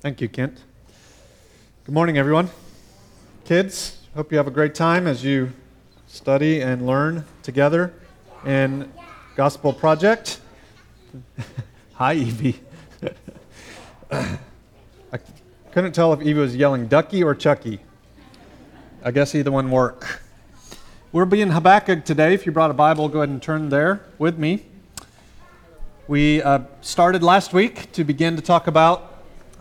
Thank you, Kent. Good morning, everyone. Kids, hope you have a great time as you study and learn together in Gospel Project. Hi, Evie. I couldn't tell if Evie was yelling Ducky or Chucky. I guess either one work. We're being Habakkuk today. If you brought a Bible, go ahead and turn there with me. We uh, started last week to begin to talk about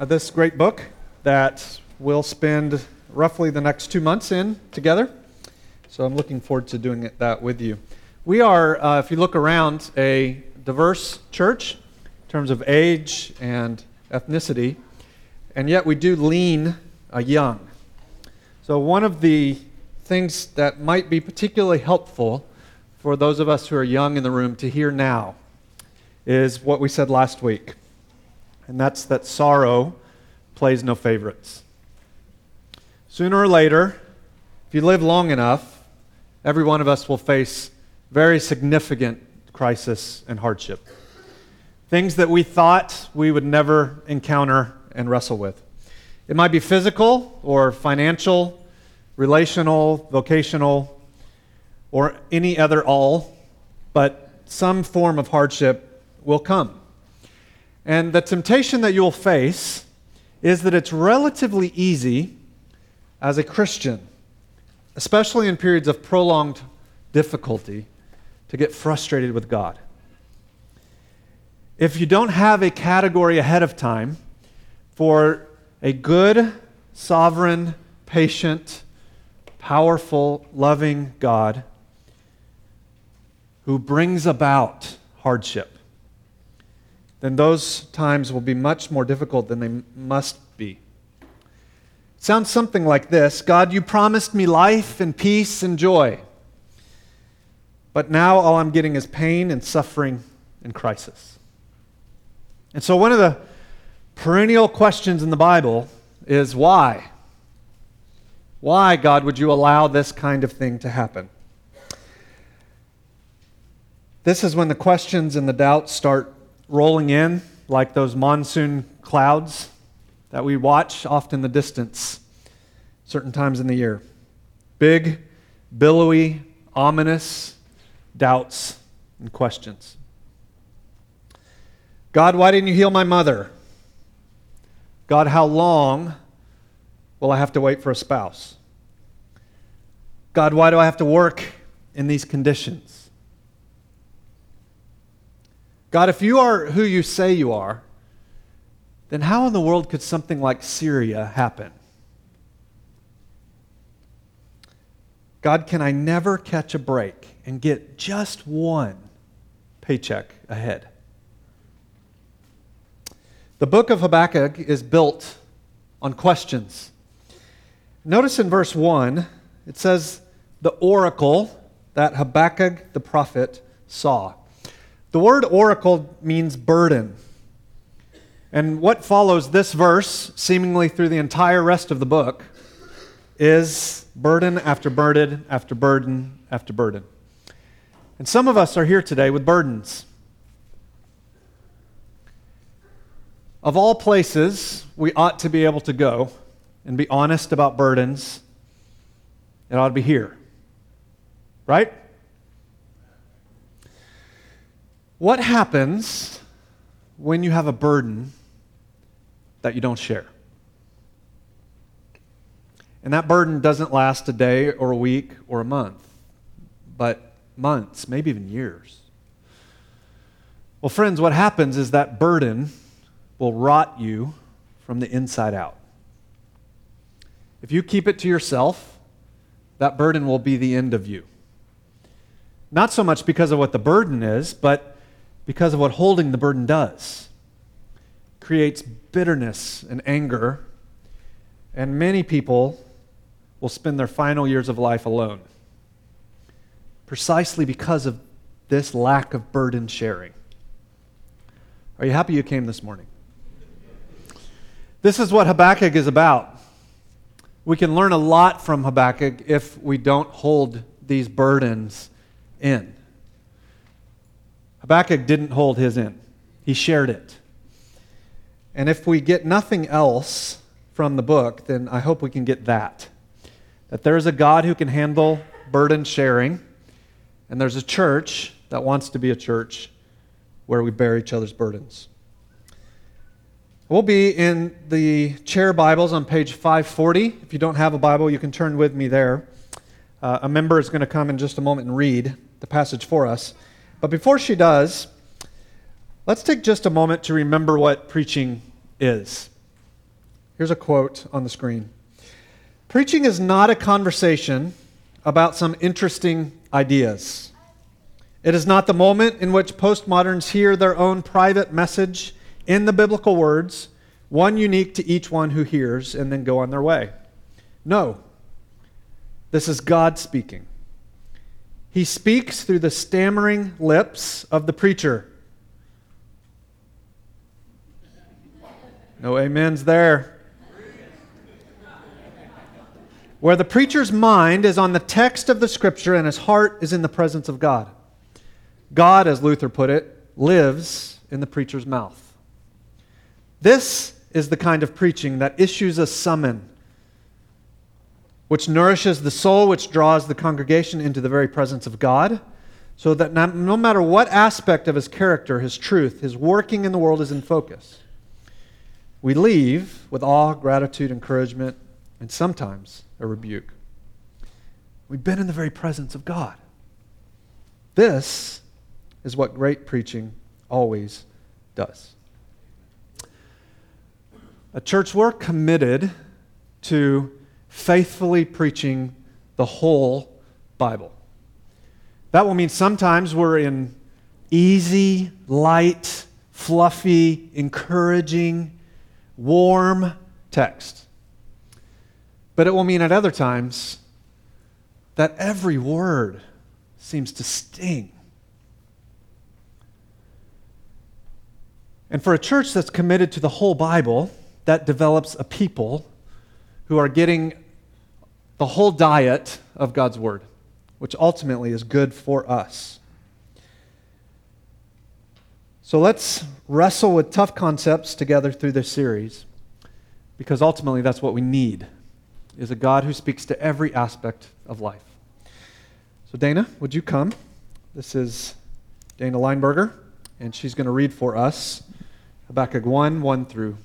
this great book that we'll spend roughly the next two months in together. So I'm looking forward to doing it, that with you. We are, uh, if you look around, a diverse church in terms of age and ethnicity, and yet we do lean uh, young. So one of the things that might be particularly helpful for those of us who are young in the room to hear now is what we said last week and that's that sorrow plays no favorites. Sooner or later, if you live long enough, every one of us will face very significant crisis and hardship. Things that we thought we would never encounter and wrestle with. It might be physical or financial, relational, vocational, or any other all, but some form of hardship will come. And the temptation that you'll face is that it's relatively easy as a Christian, especially in periods of prolonged difficulty, to get frustrated with God. If you don't have a category ahead of time for a good, sovereign, patient, powerful, loving God who brings about hardship, then those times will be much more difficult than they must be. It sounds something like this God, you promised me life and peace and joy. But now all I'm getting is pain and suffering and crisis. And so, one of the perennial questions in the Bible is why? Why, God, would you allow this kind of thing to happen? This is when the questions and the doubts start rolling in like those monsoon clouds that we watch off in the distance certain times in the year. Big, billowy, ominous doubts and questions. God, why didn't you heal my mother? God, how long will I have to wait for a spouse? God, why do I have to work in these conditions? God, if you are who you say you are, then how in the world could something like Syria happen? God, can I never catch a break and get just one paycheck ahead? The book of Habakkuk is built on questions. Notice in verse 1, it says, The oracle that Habakkuk the prophet saw. The word oracle means burden. And what follows this verse, seemingly through the entire rest of the book, is burden after burden after burden after burden. And some of us are here today with burdens. Of all places we ought to be able to go and be honest about burdens, it ought to be here. Right? What happens when you have a burden that you don't share? And that burden doesn't last a day or a week or a month, but months, maybe even years. Well, friends, what happens is that burden will rot you from the inside out. If you keep it to yourself, that burden will be the end of you. Not so much because of what the burden is, but because of what holding the burden does. creates bitterness and anger, and many people will spend their final years of life alone. Precisely because of this lack of burden sharing. Are you happy you came this morning? This is what Habakkuk is about. We can learn a lot from Habakkuk if we don't hold these burdens in. Habakkuk didn't hold his in, he shared it. And if we get nothing else from the book, then I hope we can get that. That there is a God who can handle burden sharing, and there's a church that wants to be a church where we bear each other's burdens. We'll be in the chair Bibles on page 540. If you don't have a Bible, you can turn with me there. Uh, a member is going to come in just a moment and read the passage for us. But before she does, let's take just a moment to remember what preaching is. Here's a quote on the screen Preaching is not a conversation about some interesting ideas. It is not the moment in which postmoderns hear their own private message in the biblical words, one unique to each one who hears, and then go on their way. No. This is God speaking. He speaks through the stammering lips of the preacher. No amens there. Where the preacher's mind is on the text of the scripture and his heart is in the presence of God. God, as Luther put it, lives in the preacher's mouth. This is the kind of preaching that issues a summon, which nourishes the soul, which draws the congregation into the very presence of God, so that no matter what aspect of his character, his truth, his working in the world is in focus. We leave with awe, gratitude, encouragement, and sometimes a rebuke. We've been in the very presence of God. This is what great preaching always does. A church, we're committed to faithfully preaching the whole Bible. That will mean sometimes we're in easy, light, fluffy, encouraging, warm text. But it will mean at other times that every word seems to sting. And for a church that's committed to the whole Bible, that develops a people who are getting the whole diet of God's Word, which ultimately is good for us. So let's wrestle with tough concepts together through this series because ultimately that's what we need is a God who speaks to every aspect of life. So Dana, would you come? This is Dana Leinberger and she's going to read for us Habakkuk 1 1 through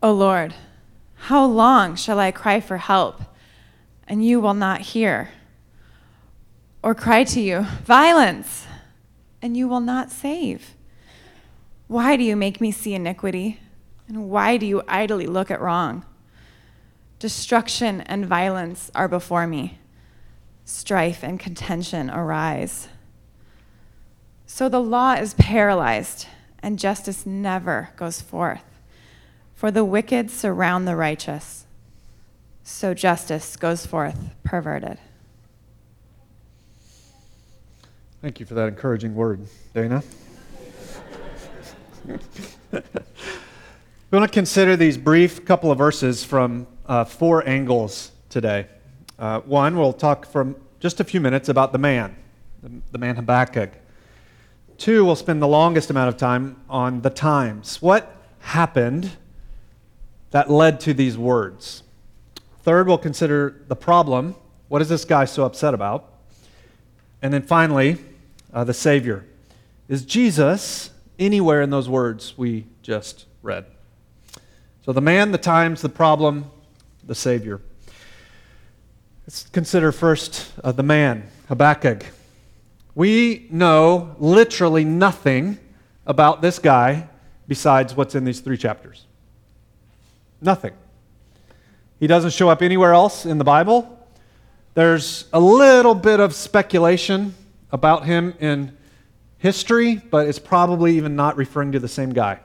O Lord, how long shall I cry for help, and you will not hear? Or cry to you, violence, and you will not save? Why do you make me see iniquity? And why do you idly look at wrong? Destruction and violence are before me, strife and contention arise. So the law is paralyzed, and justice never goes forth. For the wicked surround the righteous, so justice goes forth perverted. Thank you for that encouraging word, Dana. we want to consider these brief couple of verses from uh, four angles today. Uh, one, we'll talk for just a few minutes about the man, the, the man Habakkuk. Two, we'll spend the longest amount of time on the times. What happened that led to these words. Third, we'll consider the problem. What is this guy so upset about? And then finally, uh, the Savior. Is Jesus anywhere in those words we just read? So the man, the times, the problem, the Savior. Let's consider first uh, the man, Habakkuk. We know literally nothing about this guy besides what's in these three chapters. Nothing. He doesn't show up anywhere else in the Bible. There's a little bit of speculation about him in history, but it's probably even not referring to the same guy.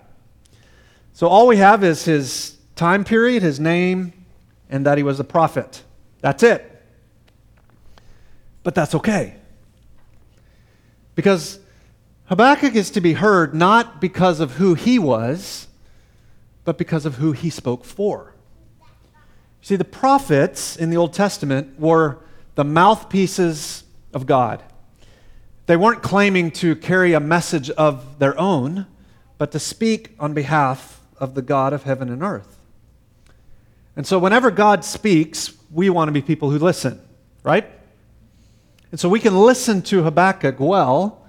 So all we have is his time period, his name, and that he was a prophet. That's it. But that's okay. Because Habakkuk is to be heard not because of who he was, but because of who he spoke for. See, the prophets in the Old Testament were the mouthpieces of God. They weren't claiming to carry a message of their own, but to speak on behalf of the God of heaven and earth. And so, whenever God speaks, we want to be people who listen, right? And so, we can listen to Habakkuk well,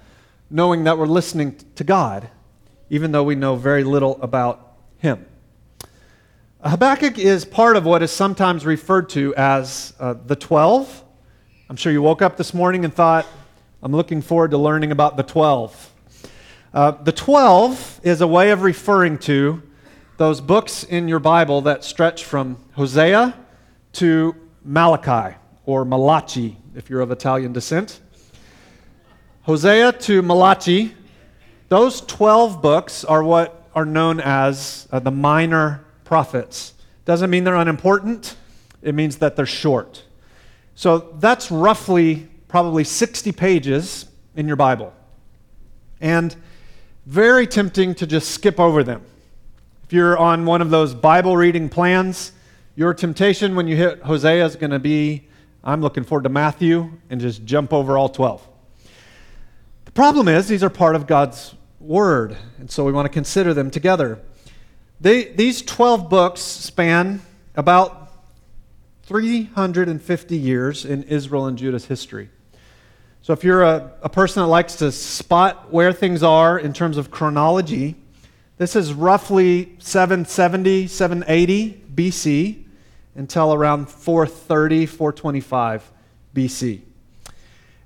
knowing that we're listening to God, even though we know very little about him. Habakkuk is part of what is sometimes referred to as uh, the 12. I'm sure you woke up this morning and thought, I'm looking forward to learning about the 12. Uh, the 12 is a way of referring to those books in your Bible that stretch from Hosea to Malachi, or Malachi, if you're of Italian descent. Hosea to Malachi, those 12 books are what are known as uh, the minor prophets. Doesn't mean they're unimportant, it means that they're short. So that's roughly probably 60 pages in your Bible. And very tempting to just skip over them. If you're on one of those Bible reading plans, your temptation when you hit Hosea is going to be I'm looking forward to Matthew and just jump over all 12. The problem is, these are part of God's Word, and so we want to consider them together. They, these 12 books span about 350 years in Israel and Judah's history. So, if you're a, a person that likes to spot where things are in terms of chronology, this is roughly 770, 780 BC until around 430, 425 BC.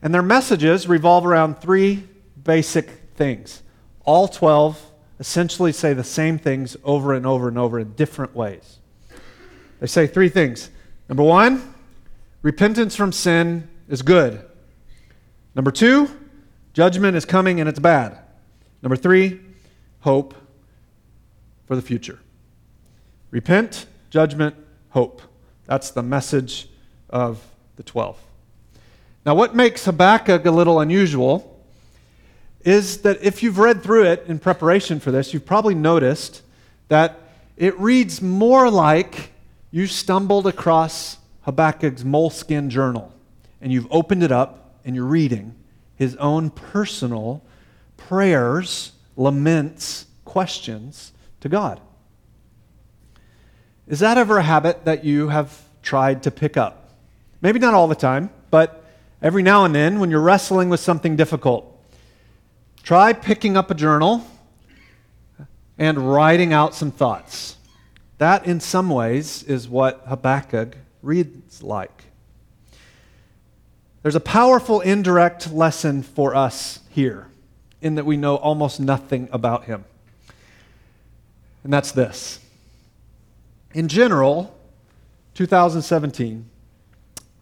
And their messages revolve around three basic things. All 12 essentially say the same things over and over and over in different ways. They say three things. Number one, repentance from sin is good. Number two, judgment is coming and it's bad. Number three, hope for the future. Repent, judgment, hope. That's the message of the 12. Now, what makes Habakkuk a little unusual is that if you've read through it in preparation for this, you've probably noticed that it reads more like you stumbled across Habakkuk's moleskin journal and you've opened it up and you're reading his own personal prayers, laments, questions to God. Is that ever a habit that you have tried to pick up? Maybe not all the time, but every now and then when you're wrestling with something difficult. Try picking up a journal and writing out some thoughts. That, in some ways, is what Habakkuk reads like. There's a powerful indirect lesson for us here in that we know almost nothing about him. And that's this. In general, 2017,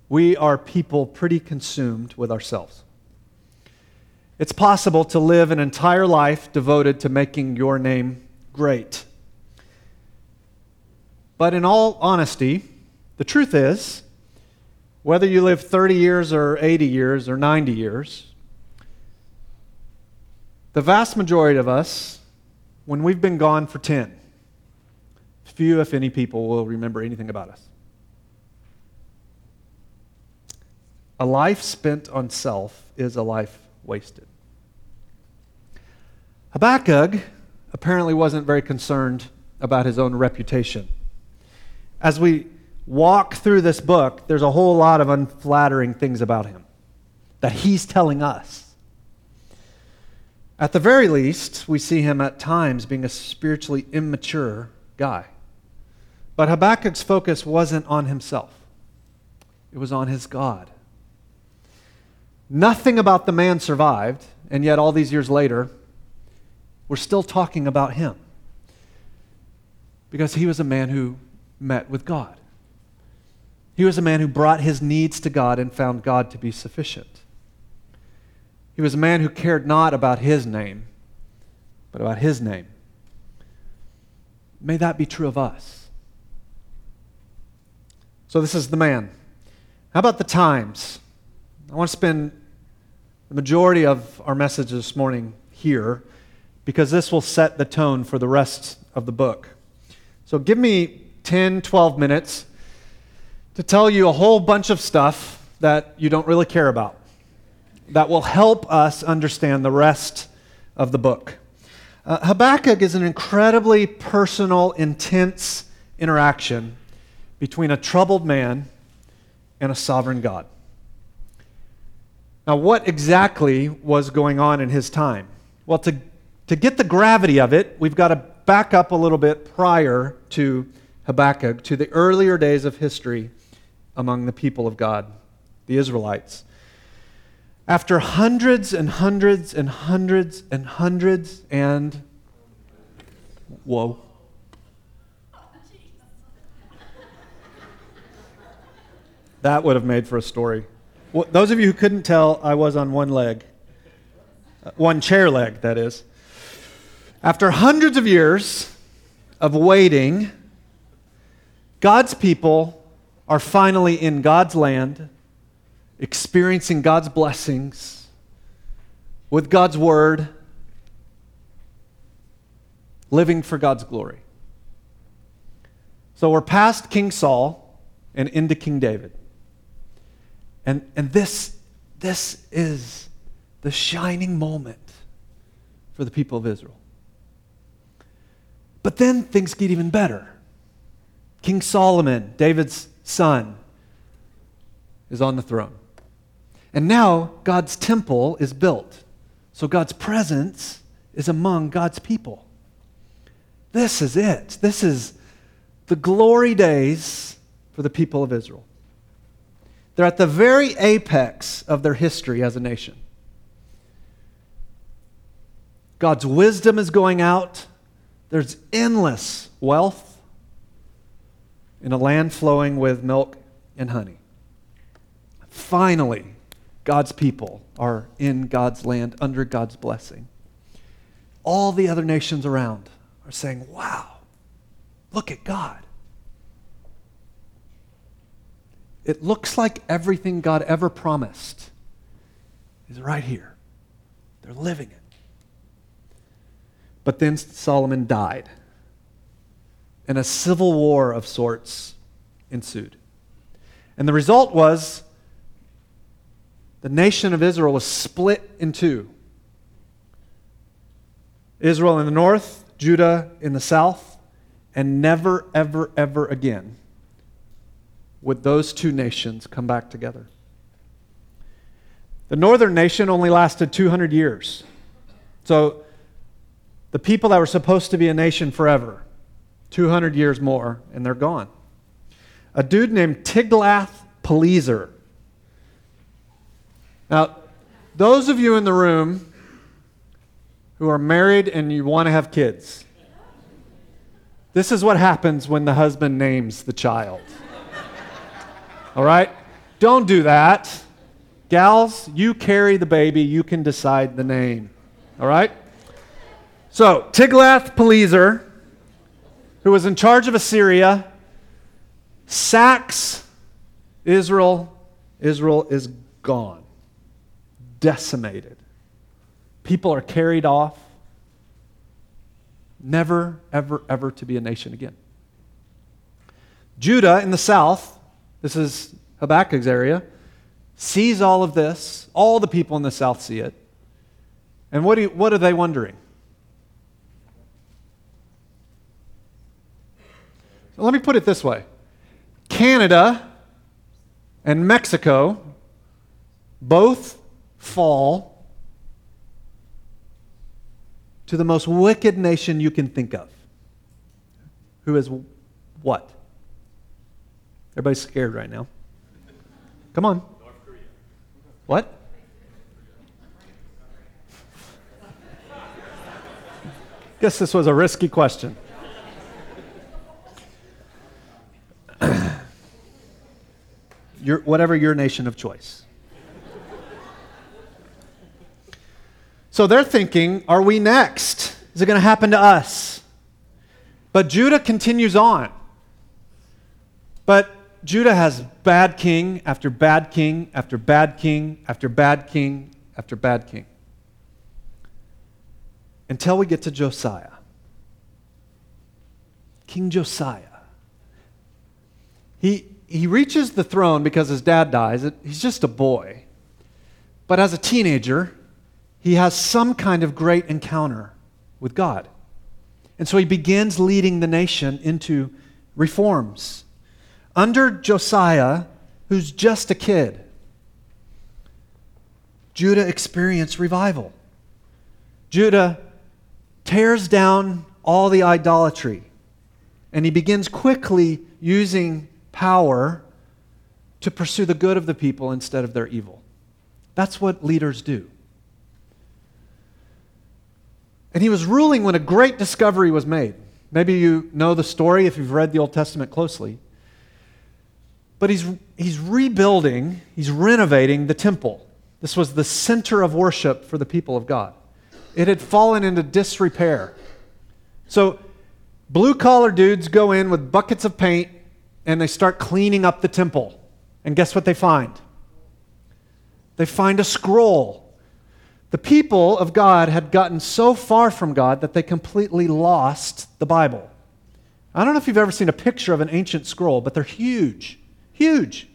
we are people pretty consumed with ourselves. It's possible to live an entire life devoted to making your name great. But in all honesty, the truth is, whether you live 30 years or 80 years or 90 years, the vast majority of us, when we've been gone for 10, few, if any, people will remember anything about us. A life spent on self is a life wasted. Habakkuk apparently wasn't very concerned about his own reputation. As we walk through this book, there's a whole lot of unflattering things about him that he's telling us. At the very least, we see him at times being a spiritually immature guy. But Habakkuk's focus wasn't on himself, it was on his God. Nothing about the man survived, and yet all these years later, we're still talking about him. Because he was a man who met with God. He was a man who brought his needs to God and found God to be sufficient. He was a man who cared not about his name, but about his name. May that be true of us. So, this is the man. How about the times? I want to spend the majority of our message this morning here because this will set the tone for the rest of the book. So, give me 10, 12 minutes to tell you a whole bunch of stuff that you don't really care about. that will help us understand the rest of the book. Uh, Habakkuk is an incredibly personal, intense interaction between a troubled man and a sovereign God. Now, what exactly was going on in his time? Well, to, to get the gravity of it, we've got to back up a little bit prior to Habakkuk, to the earlier days of history among the people of God, the Israelites. After hundreds and hundreds and hundreds and hundreds and. Whoa. That would have made for a story. Well, those of you who couldn't tell, I was on one leg. Uh, one chair leg, that is. After hundreds of years of waiting, God's people are finally in God's land, experiencing God's blessings with God's word, living for God's glory. So we're past King Saul and into King David. And, and this, this is the shining moment for the people of Israel. But then things get even better. King Solomon, David's son, is on the throne. And now God's temple is built. So God's presence is among God's people. This is it. This is the glory days for the people of Israel. They're at the very apex of their history as a nation. God's wisdom is going out. There's endless wealth in a land flowing with milk and honey. Finally, God's people are in God's land under God's blessing. All the other nations around are saying, Wow, look at God. It looks like everything God ever promised is right here. They're living it. But then Solomon died, and a civil war of sorts ensued. And the result was the nation of Israel was split in two Israel in the north, Judah in the south, and never, ever, ever again would those two nations come back together. The northern nation only lasted 200 years. So the people that were supposed to be a nation forever, 200 years more, and they're gone. A dude named Tiglath-Pileser. Now, those of you in the room who are married and you want to have kids, this is what happens when the husband names the child. All right? Don't do that. Gals, you carry the baby, you can decide the name. All right? So, Tiglath-Pileser, who was in charge of Assyria, sacks Israel. Israel is gone, decimated. People are carried off, never, ever, ever to be a nation again. Judah in the south this is Habakkuk's area, sees all of this. All the people in the south see it. And what, you, what are they wondering? Let me put it this way Canada and Mexico both fall to the most wicked nation you can think of. Who is what? Everybody's scared right now. Come on. What? Guess this was a risky question. your, whatever your nation of choice. So they're thinking, are we next? Is it going to happen to us? But Judah continues on. But Judah has bad king after bad king after bad king after bad king after bad king. Until we get to Josiah. King Josiah. He, he reaches the throne because his dad dies. He's just a boy. But as a teenager, he has some kind of great encounter with God. And so he begins leading the nation into reforms. Under Josiah, who's just a kid, Judah experienced revival. Judah tears down all the idolatry, and he begins quickly using power to pursue the good of the people instead of their evil. That's what leaders do. And he was ruling when a great discovery was made. Maybe you know the story if you've read the Old Testament closely. But he's, he's rebuilding, he's renovating the temple. This was the center of worship for the people of God. It had fallen into disrepair. So, blue collar dudes go in with buckets of paint and they start cleaning up the temple. And guess what they find? They find a scroll. The people of God had gotten so far from God that they completely lost the Bible. I don't know if you've ever seen a picture of an ancient scroll, but they're huge. Huge.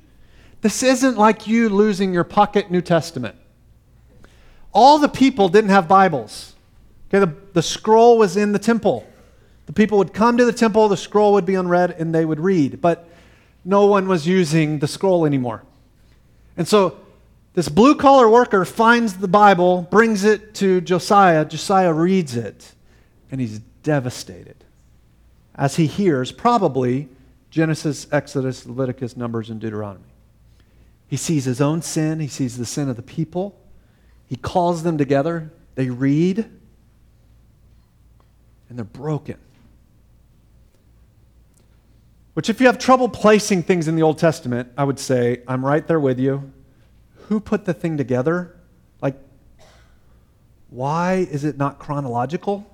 This isn't like you losing your pocket New Testament. All the people didn't have Bibles. Okay, the, the scroll was in the temple. The people would come to the temple, the scroll would be unread, and they would read. But no one was using the scroll anymore. And so this blue collar worker finds the Bible, brings it to Josiah. Josiah reads it, and he's devastated as he hears probably Genesis, Exodus, Leviticus, Numbers, and Deuteronomy. He sees his own sin, he sees the sin of the people. He calls them together, they read, and they're broken. Which, if you have trouble placing things in the Old Testament, I would say, I'm right there with you. Who put the thing together? Like, why is it not chronological?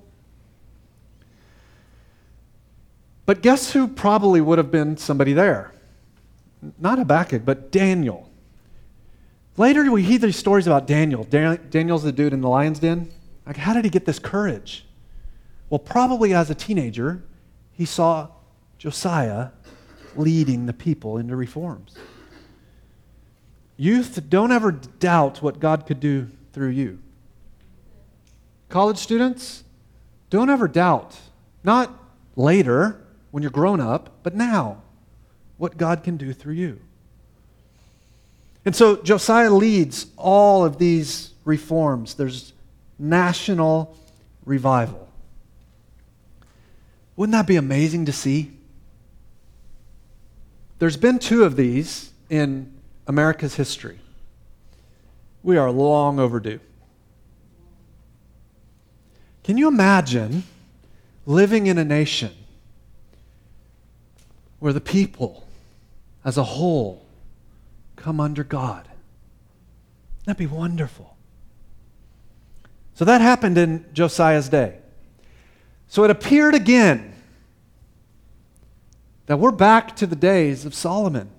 But guess who probably would have been somebody there? Not Habakkuk, but Daniel. Later, we hear these stories about Daniel. Daniel's the dude in the lion's den. Like, how did he get this courage? Well, probably as a teenager, he saw Josiah leading the people into reforms. Youth, don't ever doubt what God could do through you. College students, don't ever doubt, not later when you're grown up, but now, what God can do through you. And so Josiah leads all of these reforms. There's national revival. Wouldn't that be amazing to see? There's been two of these in America's history. We are long overdue. Can you imagine living in a nation where the people as a whole come under God? That'd be wonderful. So that happened in Josiah's day. So it appeared again that we're back to the days of Solomon.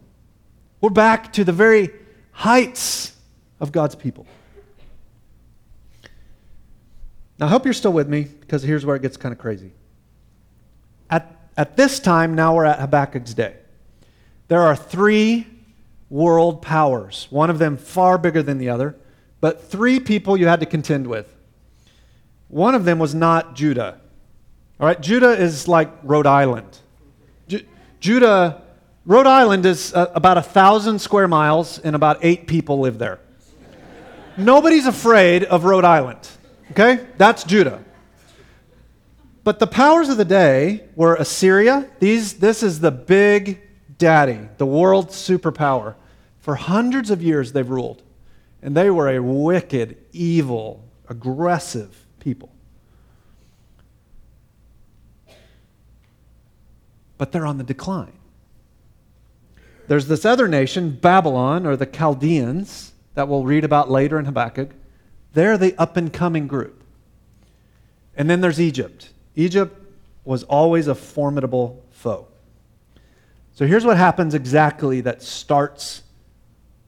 We're back to the very heights of God's people. Now, I hope you're still with me because here's where it gets kind of crazy. At, this time, now we're at Habakkuk's day. There are three world powers, one of them far bigger than the other, but three people you had to contend with. One of them was not Judah. All right, Judah is like Rhode Island. Judah, Rhode Island is uh, about a thousand square miles, and about eight people live there. Nobody's afraid of Rhode Island, okay? That's Judah. But the powers of the day were Assyria. These, this is the big daddy, the world superpower. For hundreds of years, they've ruled. And they were a wicked, evil, aggressive people. but they're on the decline. There's this other nation, Babylon, or the Chaldeans, that we'll read about later in Habakkuk. They're the up and coming group. And then there's Egypt. Egypt was always a formidable foe. So here's what happens exactly that starts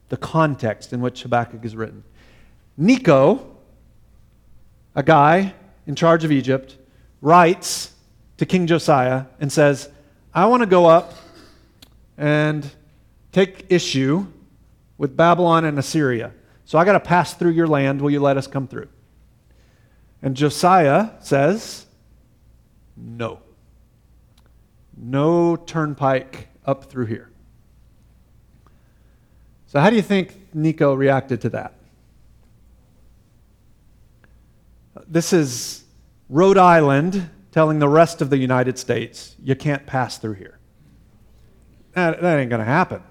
the context in which Habakkuk is written. Necho, a guy in charge of Egypt, writes to King Josiah and says, I want to go up and take issue with Babylon and Assyria. So I got to pass through your land. Will you let us come through? And Josiah says, No. No turnpike up through here. So, how do you think Necho reacted to that? This is Rhode Island telling the rest of the United States, you can't pass through here. That, that ain't going to happen.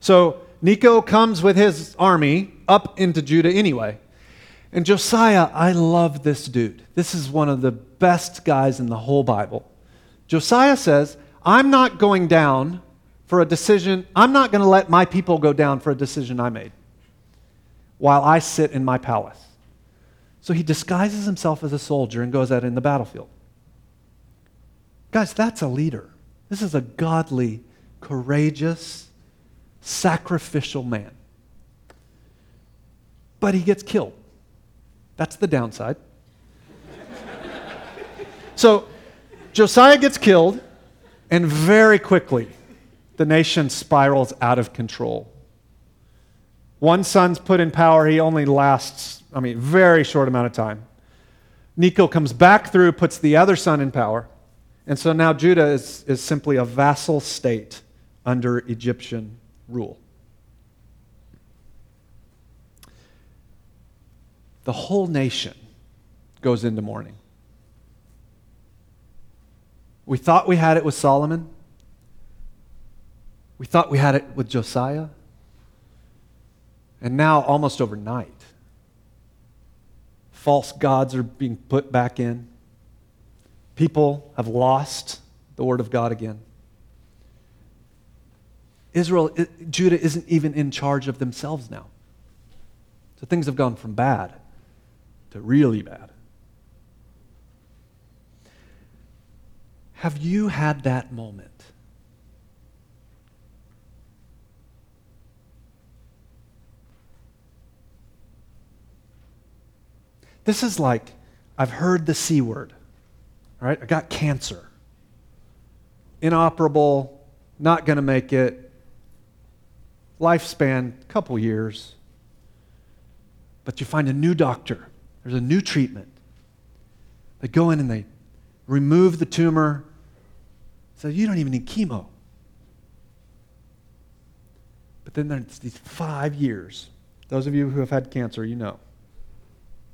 So Necho comes with his army up into Judah anyway. And Josiah, I love this dude. This is one of the best guys in the whole Bible. Josiah says, I'm not going down for a decision, I'm not going to let my people go down for a decision I made while I sit in my palace. So he disguises himself as a soldier and goes out in the battlefield. Guys, that's a leader. This is a godly, courageous, sacrificial man. But he gets killed. That's the downside. So Josiah gets killed, and very quickly, the nation spirals out of control. One son's put in power, he only lasts, I mean, very short amount of time. Necho comes back through, puts the other son in power. And so now Judah is, is simply a vassal state under Egyptian rule. The whole nation goes into mourning. We thought we had it with Solomon. We thought we had it with Josiah. And now, almost overnight, false gods are being put back in. People have lost the Word of God again. Israel, Judah isn't even in charge of themselves now. So things have gone from bad to really bad. Have you had that moment? This is like I've heard the C word. Right, I got cancer. Inoperable, not going to make it. Lifespan, couple years. But you find a new doctor. There's a new treatment. They go in and they remove the tumor. So you don't even need chemo. But then there's these five years. Those of you who have had cancer, you know.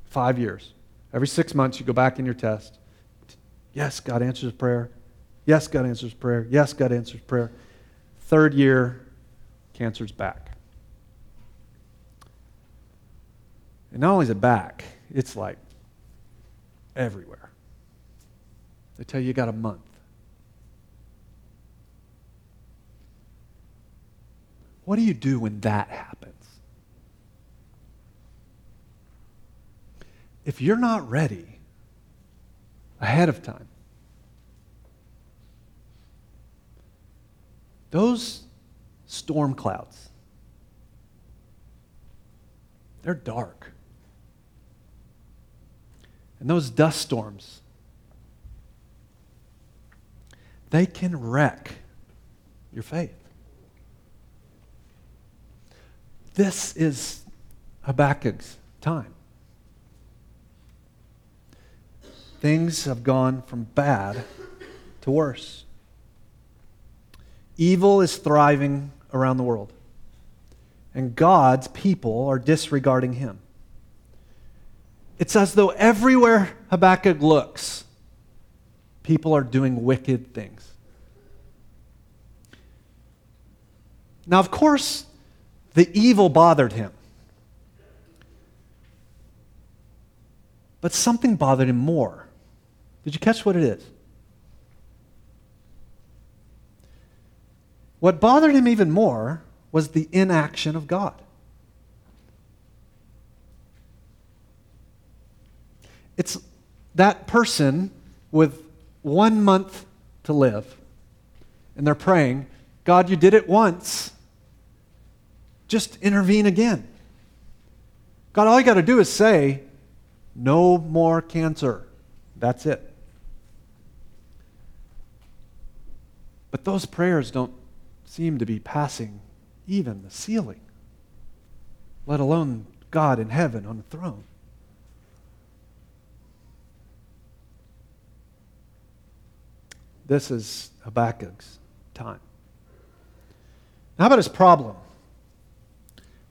Five years. Every six months, you go back in your test. Yes, God answers prayer. Yes, God answers prayer. Yes, God answers prayer. Third year, cancer's back. And not only is it back, it's like everywhere. They tell you you got a month. What do you do when that happens? If you're not ready ahead of time, those storm clouds, they're dark. And those dust storms, they can wreck your faith. This is Habakkuk's time. Things have gone from bad to worse. Evil is thriving around the world, and God's people are disregarding him. It's as though everywhere Habakkuk looks, people are doing wicked things. Now, of course, the evil bothered him. But something bothered him more. Did you catch what it is? What bothered him even more was the inaction of God. It's that person with one month to live, and they're praying, God, you did it once. Just intervene again. God, all you got to do is say, no more cancer. That's it. But those prayers don't seem to be passing even the ceiling. let alone God in heaven on the throne. This is Habakkuk's time. How about his problem?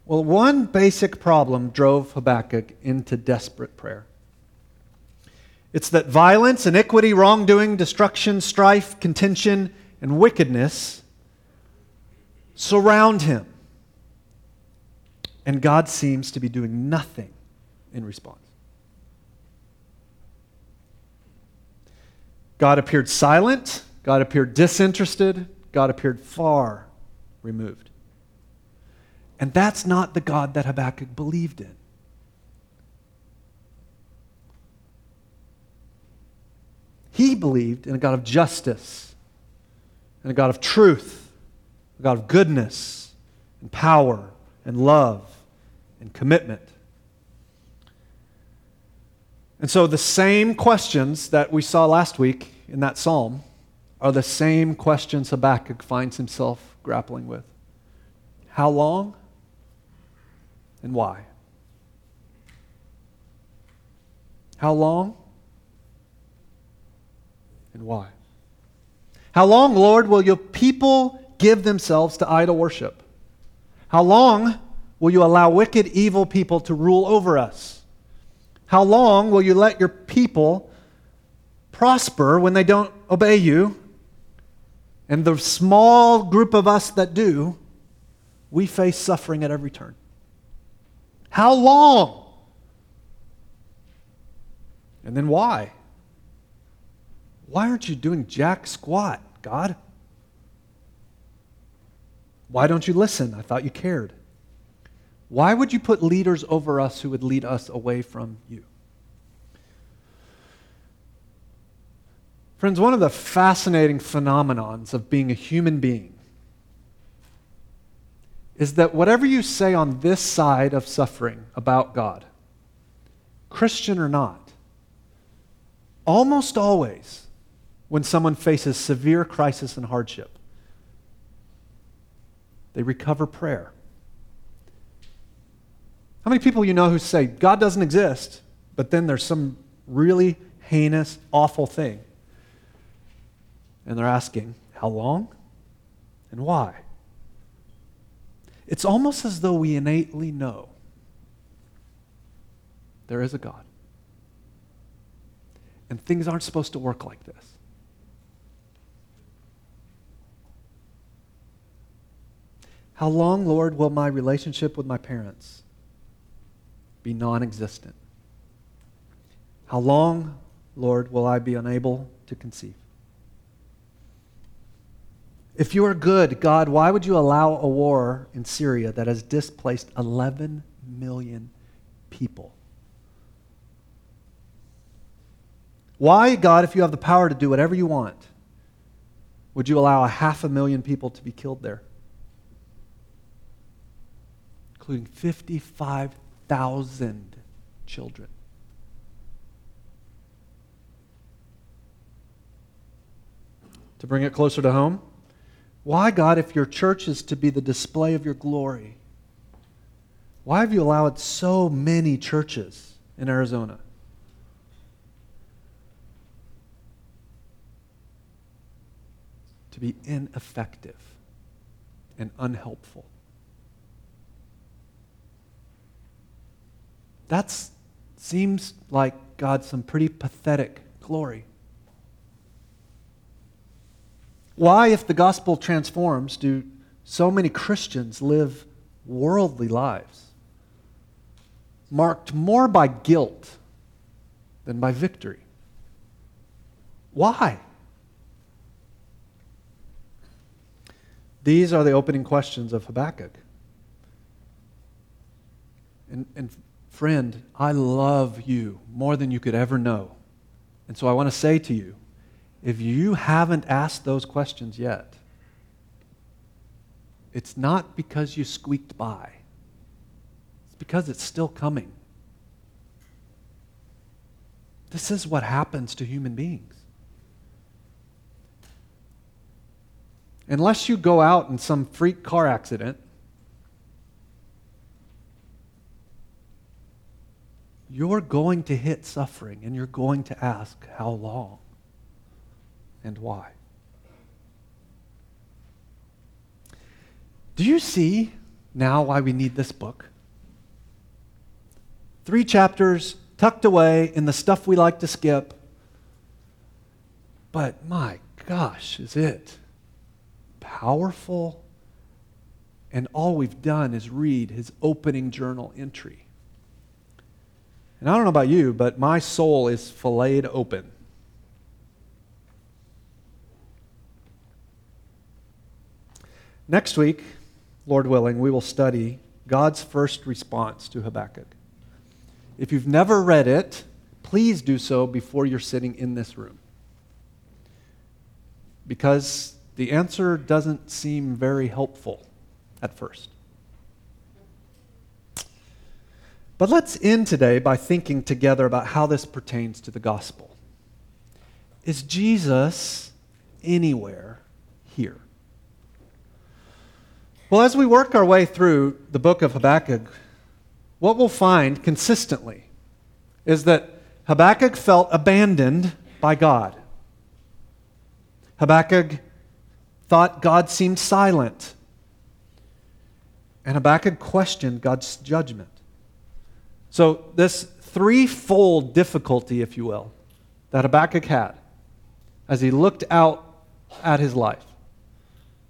Well, one basic problem drove Habakkuk into desperate prayer. It's that violence, iniquity, wrongdoing, destruction, strife, contention, and wickedness surround him. And God seems to be doing nothing in response. God appeared silent, God appeared disinterested, God appeared far removed. And that's not the God that Habakkuk believed in. He believed in a God of justice, and a God of truth, a God of goodness, and power, and love, and commitment. And so the same questions that we saw last week in that psalm are the same questions Habakkuk finds himself grappling with. How long and why? How long and why? How long, Lord, will your people give themselves to idol worship? How long will you allow wicked, evil people to rule over us? How long will you let your people prosper when they don't obey you? And the small group of us that do, we face suffering at every turn. How long? And then why? Why aren't you doing jack squat, God? Why don't you listen? I thought you cared. Why would you put leaders over us who would lead us away from you? Friends, one of the fascinating phenomenons of being a human being is that whatever you say on this side of suffering about God, Christian or not, almost always when someone faces severe crisis and hardship, they recover prayer. How many people you know who say, God doesn't exist, but then there's some really heinous, awful thing? And they're asking, how long and why? It's almost as though we innately know there is a God. And things aren't supposed to work like this. How long, Lord, will my relationship with my parents be non existent? How long, Lord, will I be unable to conceive? If you are good, God, why would you allow a war in Syria that has displaced 11 million people? Why, God, if you have the power to do whatever you want, would you allow a half a million people to be killed there? Including 55,000 children. To bring it closer to home, why, God, if your church is to be the display of your glory, why have you allowed so many churches in Arizona? To be ineffective and unhelpful. That seems like, God, some pretty pathetic glory. Why, if the gospel transforms, do so many Christians live worldly lives, marked more by guilt than by victory? Why? These are the opening questions of Habakkuk. And, and friend, I love you more than you could ever know. And so I want to say to you, if you haven't asked those questions yet, it's not because you squeaked by, it's because it's still coming. This is what happens to human beings. Unless you go out in some freak car accident you're going to hit suffering and you're going to ask, How long and why? Do you see now why we need this book? Three chapters tucked away in the stuff we like to skip. But my gosh, is it powerful? And all we've done is read his opening journal entry. And I don't know about you, but my soul is filleted open. Next week, Lord willing, we will study God's first response to Habakkuk. If you've never read it, please do so before you're sitting in this room. Because the answer doesn't seem very helpful at first. But let's end today by thinking together about how this pertains to the gospel. Is Jesus anywhere here? Well, as we work our way through the book of Habakkuk, what we'll find consistently is that Habakkuk felt abandoned by God. Habakkuk thought God seemed silent. And Habakkuk questioned God's judgment. So, this threefold difficulty, if you will, that Habakkuk had as he looked out at his life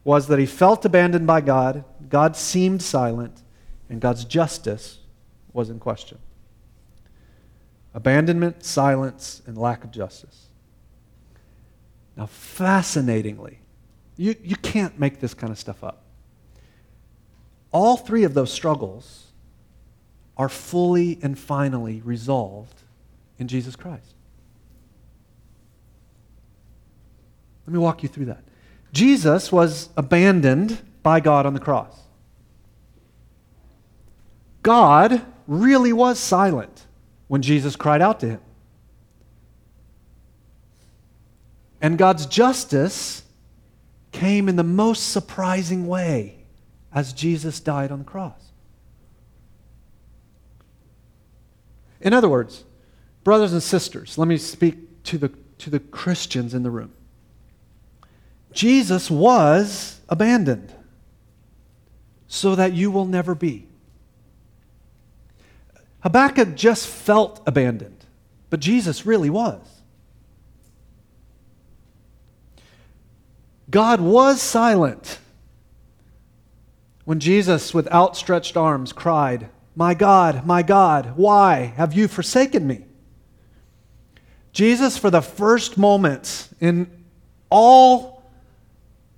was that he felt abandoned by God, God seemed silent, and God's justice was in question. Abandonment, silence, and lack of justice. Now, fascinatingly, you, you can't make this kind of stuff up. All three of those struggles are fully and finally resolved in Jesus Christ. Let me walk you through that. Jesus was abandoned by God on the cross. God really was silent when Jesus cried out to him. And God's justice came in the most surprising way as Jesus died on the cross. In other words, brothers and sisters, let me speak to the, to the Christians in the room. Jesus was abandoned so that you will never be. Habakkuk just felt abandoned, but Jesus really was. God was silent when Jesus, with outstretched arms, cried, My God, my God, why have you forsaken me? Jesus, for the first moments in all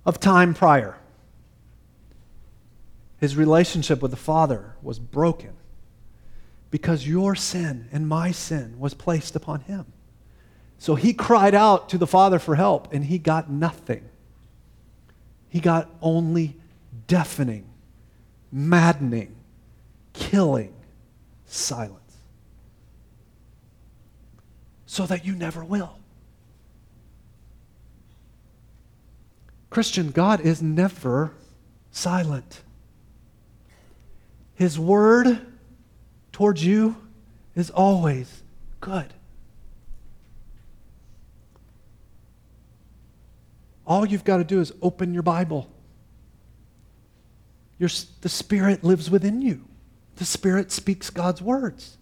of time prior, his relationship with the Father was broken because your sin and my sin was placed upon him. So he cried out to the Father for help, and he got nothing. He got only deafening, maddening, killing silence. So that you never will. Christian, God is never silent. His word towards you is always good. All you've got to do is open your Bible. Your, the Spirit lives within you. The Spirit speaks God's words.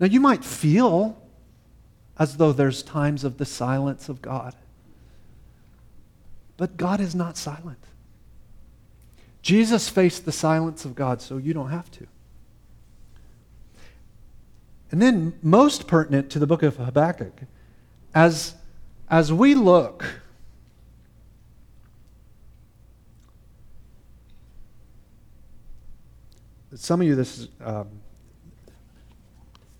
Now, you might feel as though there's times of the silence of God, but God is not silent. Jesus faced the silence of God, so you don't have to. And then, most pertinent to the book of Habakkuk, as, as we look, some of you, this is, um,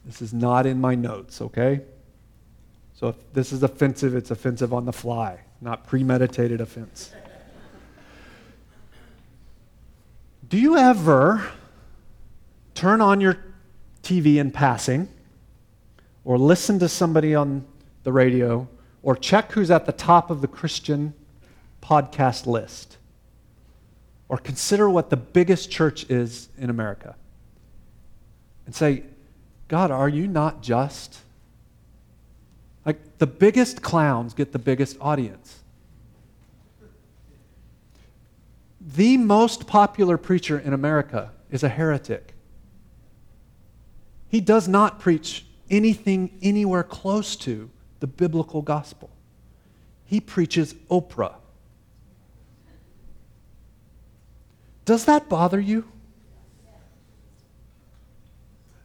this is not in my notes, okay? So if this is offensive, it's offensive on the fly, not premeditated offense. Do you ever turn on your TV in passing, or listen to somebody on the radio, or check who's at the top of the Christian podcast list, or consider what the biggest church is in America, and say, God, are you not just? Like the biggest clowns get the biggest audience. The most popular preacher in America is a heretic. He does not preach anything anywhere close to the biblical gospel. He preaches Oprah. Does that bother you?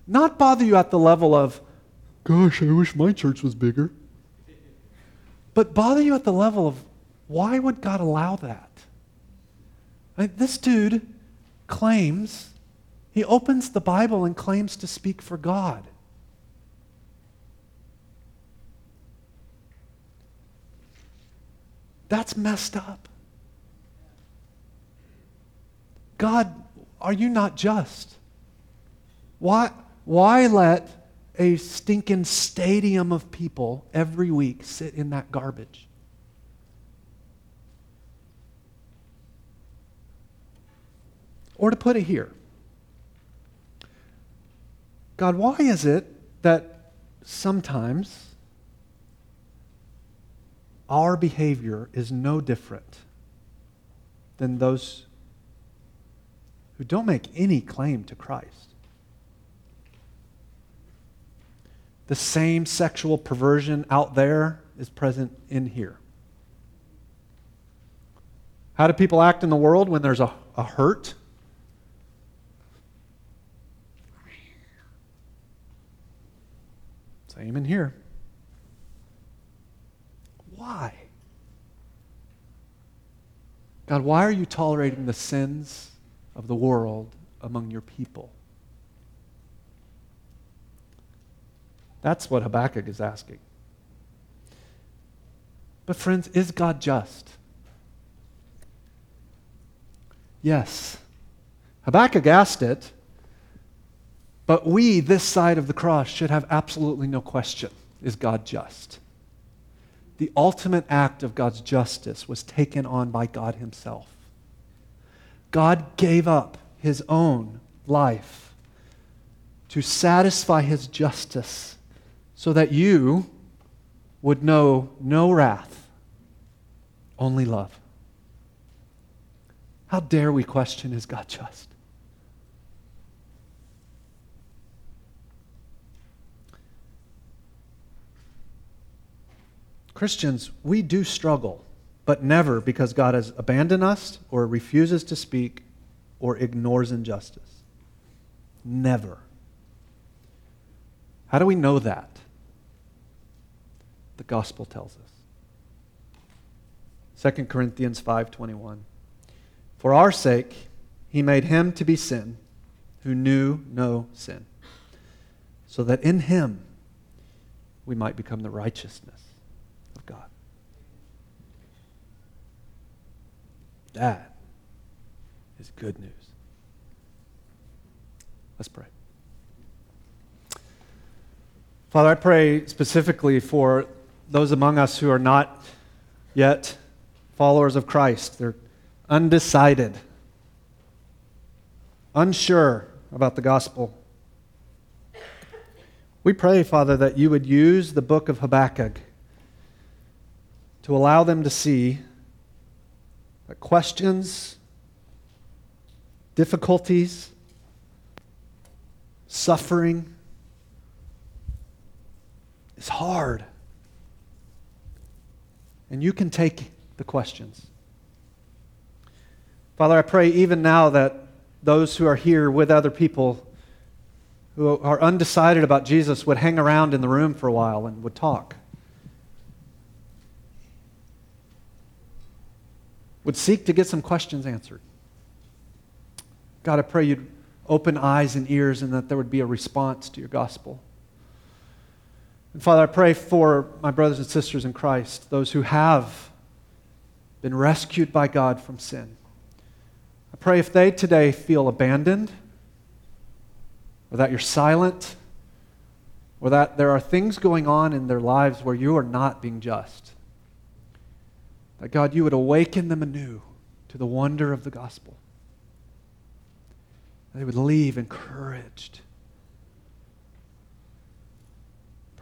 Not bother you at the level of, gosh, I wish my church was bigger. But bother you at the level of, why would God allow that? I this dude claims, he opens the Bible and claims to speak for God. That's messed up. God, are you not just? Why, why let a stinking stadium of people every week sit in that garbage? Or to put it here God, why is it that sometimes our behavior is no different than those who don't make any claim to Christ? The same sexual perversion out there is present in here. How do people act in the world when there's a, a hurt? Same in here. Why? God, why are you tolerating the sins of the world among your people? That's what Habakkuk is asking. But, friends, is God just? Yes. Habakkuk asked it, but we, this side of the cross, should have absolutely no question is God just? The ultimate act of God's justice was taken on by God Himself. God gave up His own life to satisfy His justice so that you would know no wrath, only love. How dare we question, is God just? Christians, we do struggle, but never because God has abandoned us or refuses to speak or ignores injustice. Never. How do we know that? The gospel tells us. 2 Corinthians 5:21 For our sake he made him to be sin who knew no sin so that in him we might become the righteousness of God. That is good news. Let's pray. Father, I pray specifically for those among us who are not yet followers of Christ. They're undecided, unsure about the gospel. We pray, Father, that you would use the book of Habakkuk to allow them to see that questions, difficulties, suffering is hard. And you can take the questions. Father, I pray even now that those who are here with other people who are undecided about Jesus would hang around in the room for a while and would talk. Would seek to get some questions answered. God, I pray you'd open eyes and ears and that there would be a response to your gospel. And Father, I pray for my brothers and sisters in Christ, those who have been rescued by God from sin. I pray if they today feel abandoned, or that you're silent, or that there are things going on in their lives where you are not being just, that God, you would awaken them anew to the wonder of the gospel. They would leave encouraged